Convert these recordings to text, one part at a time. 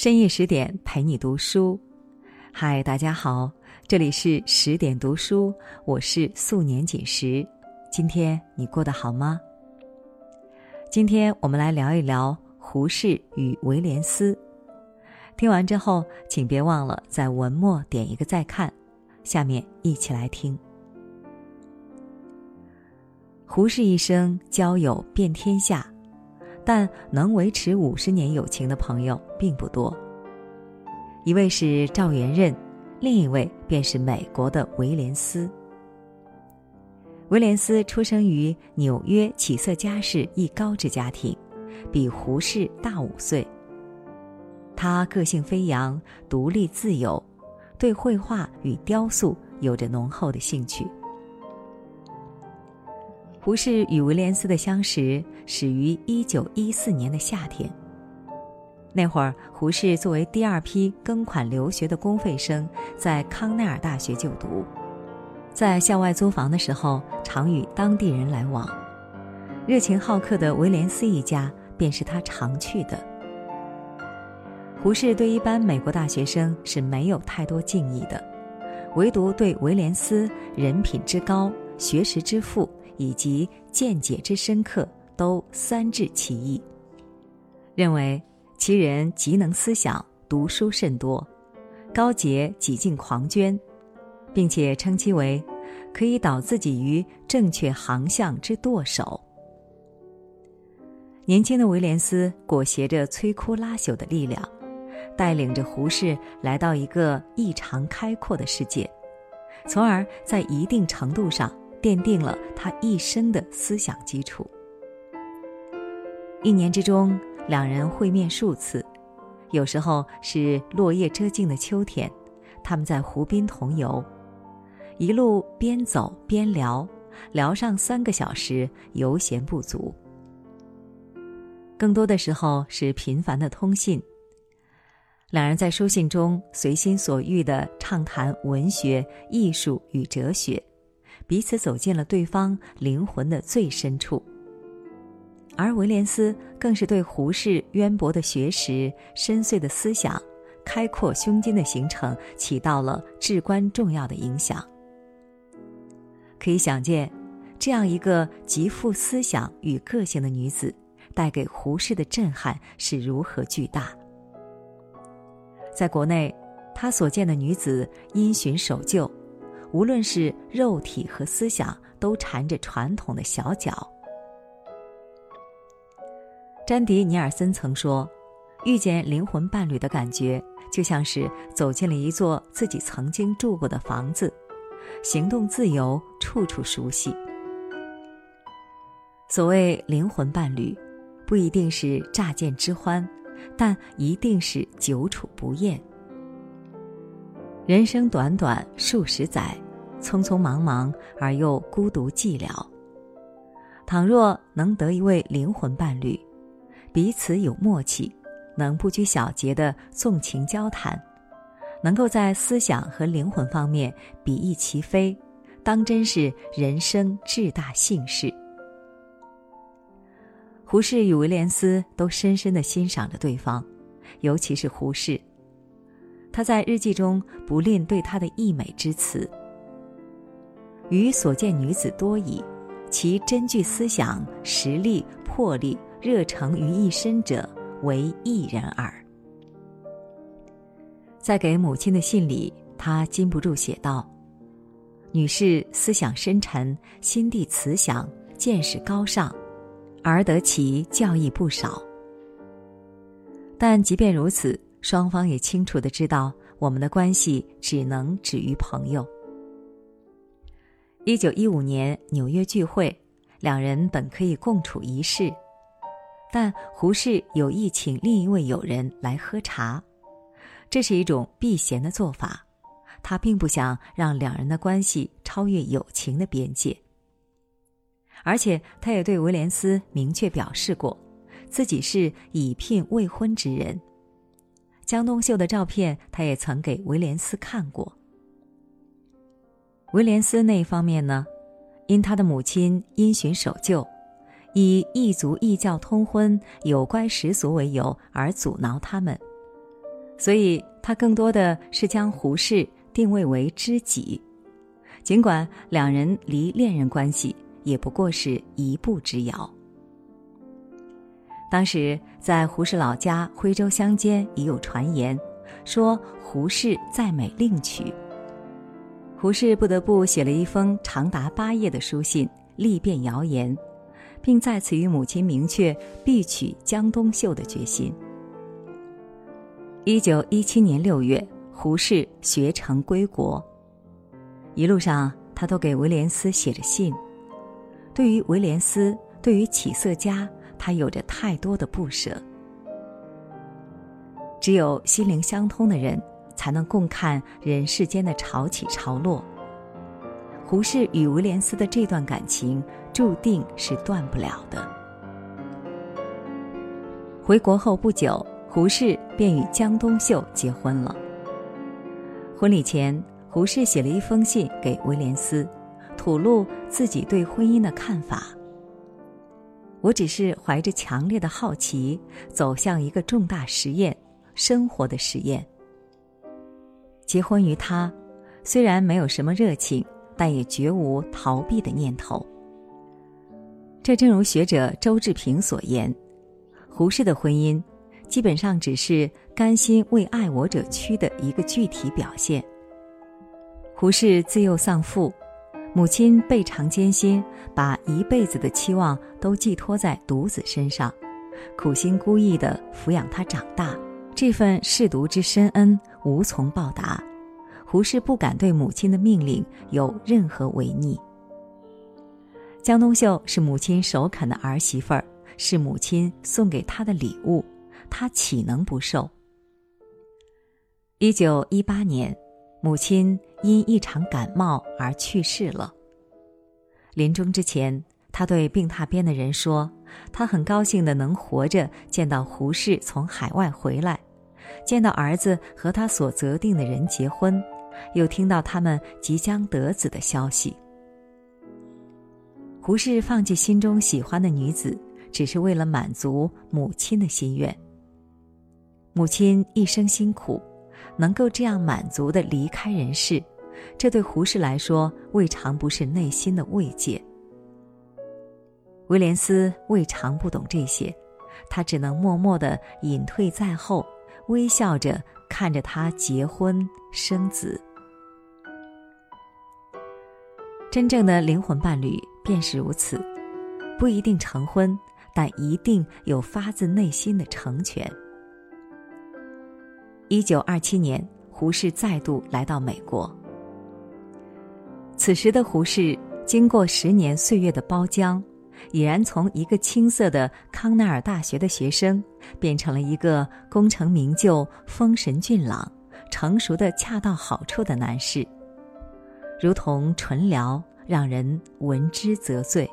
深夜十点陪你读书，嗨，大家好，这里是十点读书，我是素年锦时。今天你过得好吗？今天我们来聊一聊胡适与威廉斯。听完之后，请别忘了在文末点一个再看。下面一起来听。胡适一生交友遍天下。但能维持五十年友情的朋友并不多。一位是赵元任，另一位便是美国的威廉斯。威廉斯出生于纽约起色家世亦高知家庭，比胡适大五岁。他个性飞扬，独立自由，对绘画与雕塑有着浓厚的兴趣。胡适与威廉斯的相识始于一九一四年的夏天。那会儿，胡适作为第二批庚款留学的公费生，在康奈尔大学就读，在校外租房的时候，常与当地人来往。热情好客的威廉斯一家便是他常去的。胡适对一般美国大学生是没有太多敬意的，唯独对威廉斯人品之高、学识之富。以及见解之深刻，都三治其意。认为其人极能思想，读书甚多，高洁几近狂狷，并且称其为可以导自己于正确航向之舵手。年轻的威廉斯裹挟着摧枯拉朽的力量，带领着胡适来到一个异常开阔的世界，从而在一定程度上。奠定了他一生的思想基础。一年之中，两人会面数次，有时候是落叶遮尽的秋天，他们在湖边同游，一路边走边聊，聊上三个小时，犹嫌不足。更多的时候是频繁的通信，两人在书信中随心所欲的畅谈文学、艺术与哲学。彼此走进了对方灵魂的最深处，而威廉斯更是对胡适渊博的学识、深邃的思想、开阔胸襟的形成起到了至关重要的影响。可以想见，这样一个极富思想与个性的女子，带给胡适的震撼是如何巨大。在国内，他所见的女子因循守旧。无论是肉体和思想，都缠着传统的小脚。詹迪尼尔森曾说：“遇见灵魂伴侣的感觉，就像是走进了一座自己曾经住过的房子，行动自由，处处熟悉。”所谓灵魂伴侣，不一定是乍见之欢，但一定是久处不厌。人生短短数十载，匆匆忙忙而又孤独寂寥。倘若能得一位灵魂伴侣，彼此有默契，能不拘小节的纵情交谈，能够在思想和灵魂方面比翼齐飞，当真是人生至大幸事。胡适与威廉斯都深深的欣赏着对方，尤其是胡适。他在日记中不吝对她的溢美之词：“余所见女子多矣，其真具思想、实力、魄力、热诚于一身者，唯一人耳。”在给母亲的信里，他禁不住写道：“女士思想深沉，心地慈祥，见识高尚，而得其教益不少。但即便如此。”双方也清楚的知道，我们的关系只能止于朋友。一九一五年纽约聚会，两人本可以共处一室，但胡适有意请另一位友人来喝茶，这是一种避嫌的做法。他并不想让两人的关系超越友情的边界，而且他也对威廉斯明确表示过，自己是已聘未婚之人。江冬秀的照片，他也曾给威廉斯看过。威廉斯那一方面呢，因他的母亲因循守旧，以异族异教通婚、有关习俗为由而阻挠他们，所以他更多的是将胡适定位为知己，尽管两人离恋人关系也不过是一步之遥。当时在胡适老家徽州乡间已有传言，说胡适在美另娶。胡适不得不写了一封长达八页的书信，力辩谣言，并在此与母亲明确必娶江冬秀的决心。一九一七年六月，胡适学成归国，一路上他都给威廉斯写着信。对于威廉斯，对于起色家。他有着太多的不舍，只有心灵相通的人，才能共看人世间的潮起潮落。胡适与威廉斯的这段感情，注定是断不了的。回国后不久，胡适便与江冬秀结婚了。婚礼前，胡适写了一封信给威廉斯，吐露自己对婚姻的看法。我只是怀着强烈的好奇，走向一个重大实验——生活的实验。结婚于他，虽然没有什么热情，但也绝无逃避的念头。这正如学者周志平所言，胡适的婚姻，基本上只是甘心为爱我者屈的一个具体表现。胡适自幼丧父。母亲倍尝艰辛，把一辈子的期望都寄托在独子身上，苦心孤诣地抚养他长大。这份舐犊之深恩无从报答，胡适不敢对母亲的命令有任何违逆。江冬秀是母亲首肯的儿媳妇儿，是母亲送给他的礼物，他岂能不受？一九一八年。母亲因一场感冒而去世了。临终之前，他对病榻边的人说：“他很高兴的能活着见到胡适从海外回来，见到儿子和他所择定的人结婚，又听到他们即将得子的消息。”胡适放弃心中喜欢的女子，只是为了满足母亲的心愿。母亲一生辛苦。能够这样满足的离开人世，这对胡适来说未尝不是内心的慰藉。威廉斯未尝不懂这些，他只能默默的隐退在后，微笑着看着他结婚生子。真正的灵魂伴侣便是如此，不一定成婚，但一定有发自内心的成全。一九二七年，胡适再度来到美国。此时的胡适，经过十年岁月的包浆，已然从一个青涩的康奈尔大学的学生，变成了一个功成名就、风神俊朗、成熟的恰到好处的男士，如同纯聊，让人闻之则醉。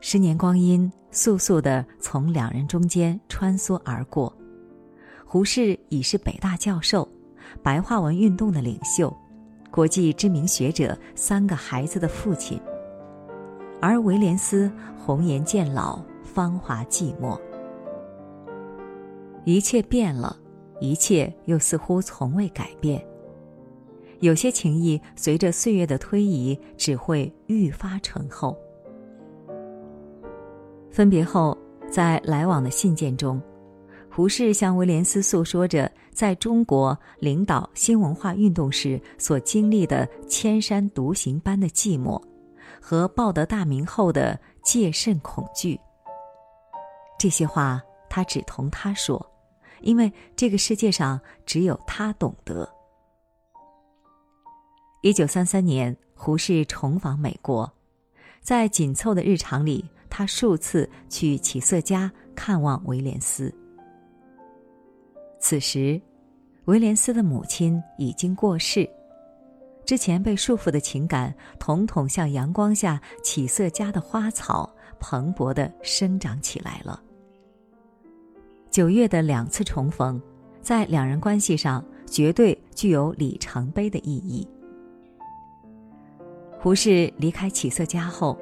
十年光阴，速速的从两人中间穿梭而过。胡适已是北大教授，白话文运动的领袖，国际知名学者，三个孩子的父亲。而威廉斯红颜渐老，芳华寂寞。一切变了，一切又似乎从未改变。有些情谊随着岁月的推移，只会愈发醇厚。分别后，在来往的信件中。胡适向威廉斯诉说着在中国领导新文化运动时所经历的千山独行般的寂寞，和报得大名后的戒慎恐惧。这些话他只同他说，因为这个世界上只有他懂得。一九三三年，胡适重访美国，在紧凑的日常里，他数次去起色家看望威廉斯。此时，威廉斯的母亲已经过世，之前被束缚的情感，统统像阳光下起色家的花草，蓬勃的生长起来了。九月的两次重逢，在两人关系上绝对具有里程碑的意义。胡适离开起色家后，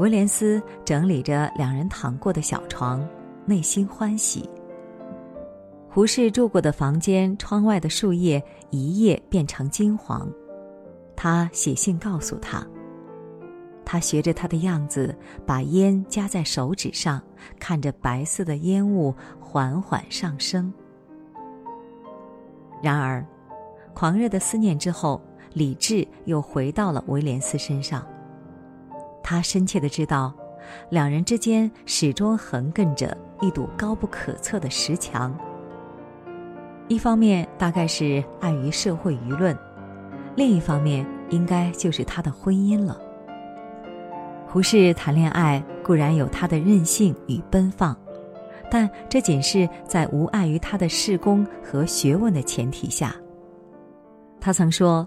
威廉斯整理着两人躺过的小床，内心欢喜。胡适住过的房间窗外的树叶一夜变成金黄，他写信告诉他。他学着他的样子，把烟夹在手指上，看着白色的烟雾缓缓上升。然而，狂热的思念之后，理智又回到了威廉斯身上。他深切的知道，两人之间始终横亘着一堵高不可测的石墙。一方面大概是碍于社会舆论，另一方面应该就是他的婚姻了。胡适谈恋爱固然有他的任性与奔放，但这仅是在无碍于他的事功和学问的前提下。他曾说：“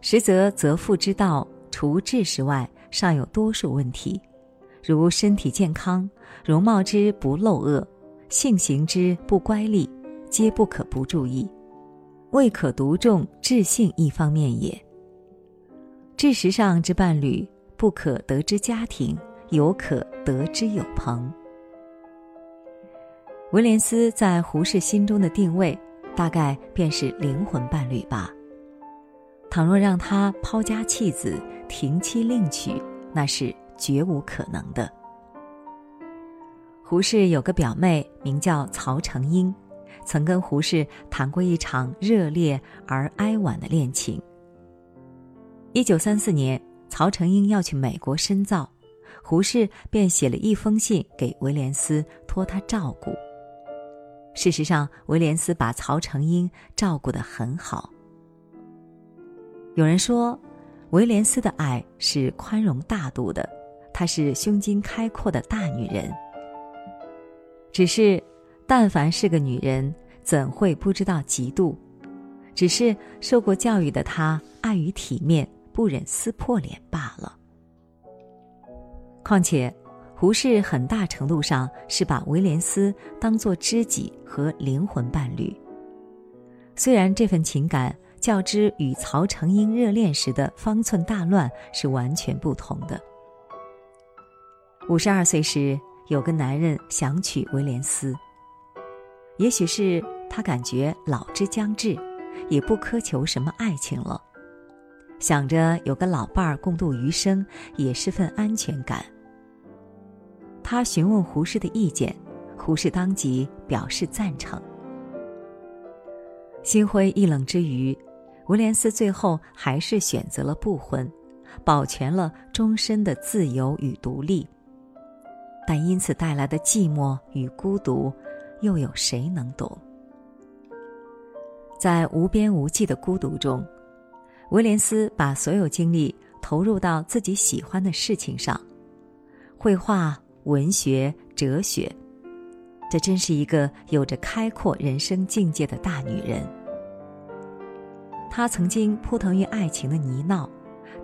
实则择妇之道，除知识外，尚有多数问题，如身体健康、容貌之不露恶、性行之不乖戾。”皆不可不注意，未可独重智性一方面也。知识上之伴侣，不可得之家庭，有可得之友朋。威廉斯在胡适心中的定位，大概便是灵魂伴侣吧。倘若让他抛家弃子、停妻另娶，那是绝无可能的。胡适有个表妹，名叫曹成英。曾跟胡适谈过一场热烈而哀婉的恋情。一九三四年，曹成英要去美国深造，胡适便写了一封信给威廉斯，托他照顾。事实上，威廉斯把曹成英照顾得很好。有人说，威廉斯的爱是宽容大度的，她是胸襟开阔的大女人。只是。但凡是个女人，怎会不知道嫉妒？只是受过教育的她，碍于体面，不忍撕破脸罢了。况且，胡适很大程度上是把威廉斯当作知己和灵魂伴侣。虽然这份情感较之与曹成英热恋时的方寸大乱是完全不同的。五十二岁时，有个男人想娶威廉斯。也许是他感觉老之将至，也不苛求什么爱情了，想着有个老伴儿共度余生，也是份安全感。他询问胡适的意见，胡适当即表示赞成。心灰意冷之余，威廉斯最后还是选择了不婚，保全了终身的自由与独立，但因此带来的寂寞与孤独。又有谁能懂？在无边无际的孤独中，威廉斯把所有精力投入到自己喜欢的事情上——绘画、文学、哲学。这真是一个有着开阔人生境界的大女人。她曾经扑腾于爱情的泥淖，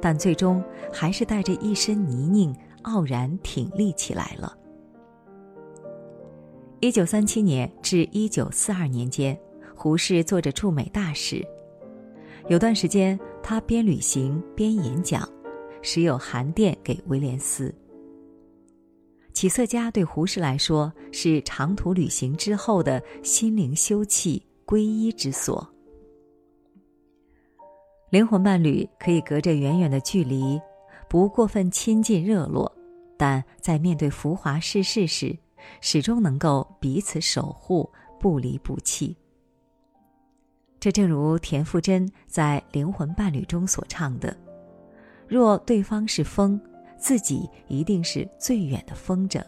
但最终还是带着一身泥泞，傲然挺立起来了。一九三七年至一九四二年间，胡适做着驻美大使。有段时间，他边旅行边演讲，时有函电给威廉斯。起色家对胡适来说是长途旅行之后的心灵休憩、皈依之所。灵魂伴侣可以隔着远远的距离，不过分亲近热络，但在面对浮华世事时。始终能够彼此守护，不离不弃。这正如田馥甄在《灵魂伴侣》中所唱的：“若对方是风，自己一定是最远的风筝。”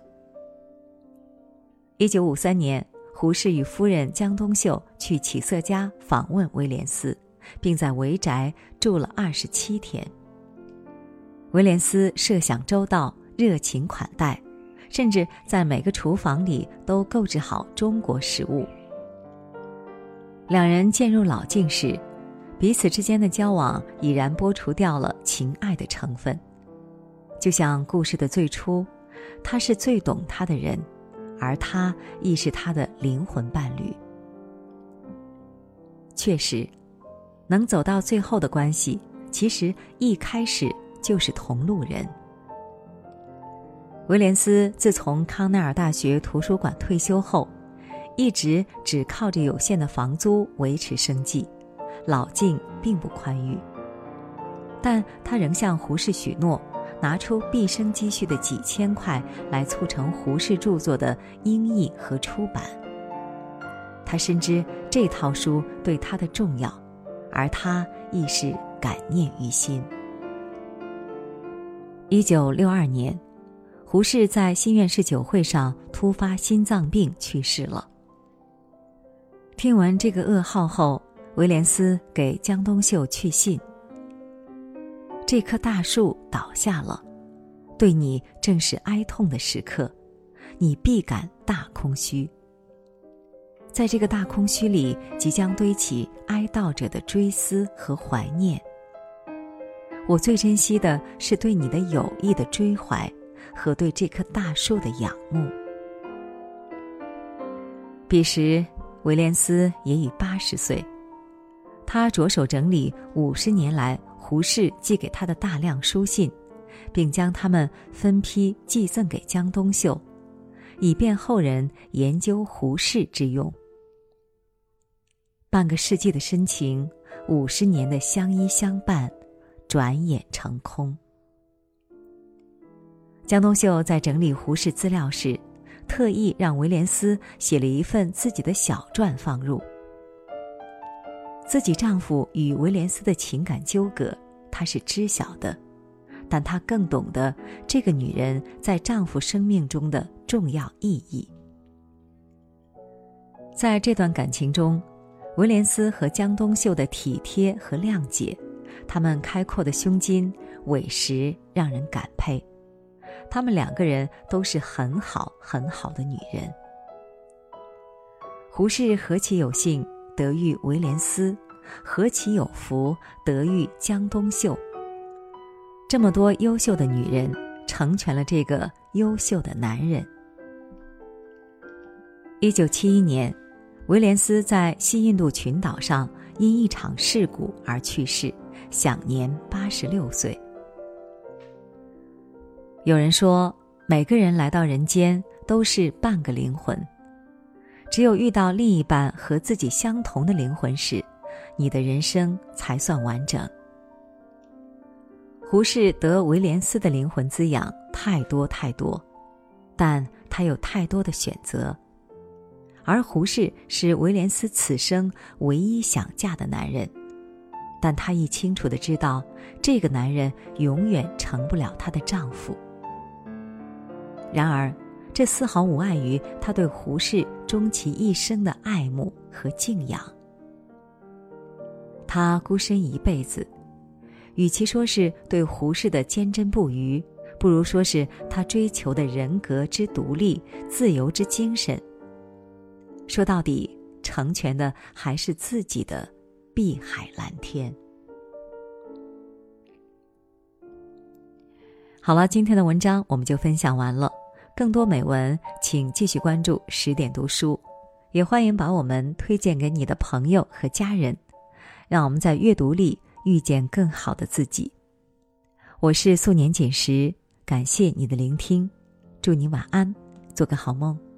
一九五三年，胡适与夫人江冬秀去起色家访问威廉斯，并在围宅住了二十七天。威廉斯设想周到，热情款待。甚至在每个厨房里都购置好中国食物。两人渐入老境时，彼此之间的交往已然剥除掉了情爱的成分。就像故事的最初，他是最懂他的人，而他亦是他的灵魂伴侣。确实，能走到最后的关系，其实一开始就是同路人。威廉斯自从康奈尔大学图书馆退休后，一直只靠着有限的房租维持生计，老境并不宽裕。但他仍向胡适许诺，拿出毕生积蓄的几千块来促成胡适著作的英译和出版。他深知这套书对他的重要，而他亦是感念于心。一九六二年，胡适在新院士酒会上突发心脏病去世了。听闻这个噩耗后，威廉斯给江冬秀去信。这棵大树倒下了，对你正是哀痛的时刻，你必感大空虚。在这个大空虚里，即将堆起哀悼者的追思和怀念。我最珍惜的是对你的友谊的追怀，和对这棵大树的仰慕。彼时，威廉斯也已八十岁，他着手整理五十年来。胡适寄给他的大量书信，并将他们分批寄赠给江冬秀，以便后人研究胡适之用。半个世纪的深情，五十年的相依相伴，转眼成空。江冬秀在整理胡适资料时，特意让威廉斯写了一份自己的小传放入。自己丈夫与威廉斯的情感纠葛，她是知晓的，但她更懂得这个女人在丈夫生命中的重要意义。在这段感情中，威廉斯和江冬秀的体贴和谅解，他们开阔的胸襟、委实，让人感佩。他们两个人都是很好很好的女人。胡适何其有幸！得遇威廉斯，何其有福！得遇江冬秀，这么多优秀的女人，成全了这个优秀的男人。一九七一年，威廉斯在西印度群岛上因一场事故而去世，享年八十六岁。有人说，每个人来到人间都是半个灵魂。只有遇到另一半和自己相同的灵魂时，你的人生才算完整。胡适得威廉斯的灵魂滋养太多太多，但他有太多的选择，而胡适是威廉斯此生唯一想嫁的男人，但他亦清楚的知道，这个男人永远成不了她的丈夫。然而。这丝毫无碍于他对胡适终其一生的爱慕和敬仰。他孤身一辈子，与其说是对胡适的坚贞不渝，不如说是他追求的人格之独立、自由之精神。说到底，成全的还是自己的碧海蓝天。好了，今天的文章我们就分享完了。更多美文，请继续关注十点读书，也欢迎把我们推荐给你的朋友和家人，让我们在阅读里遇见更好的自己。我是素年锦时，感谢你的聆听，祝你晚安，做个好梦。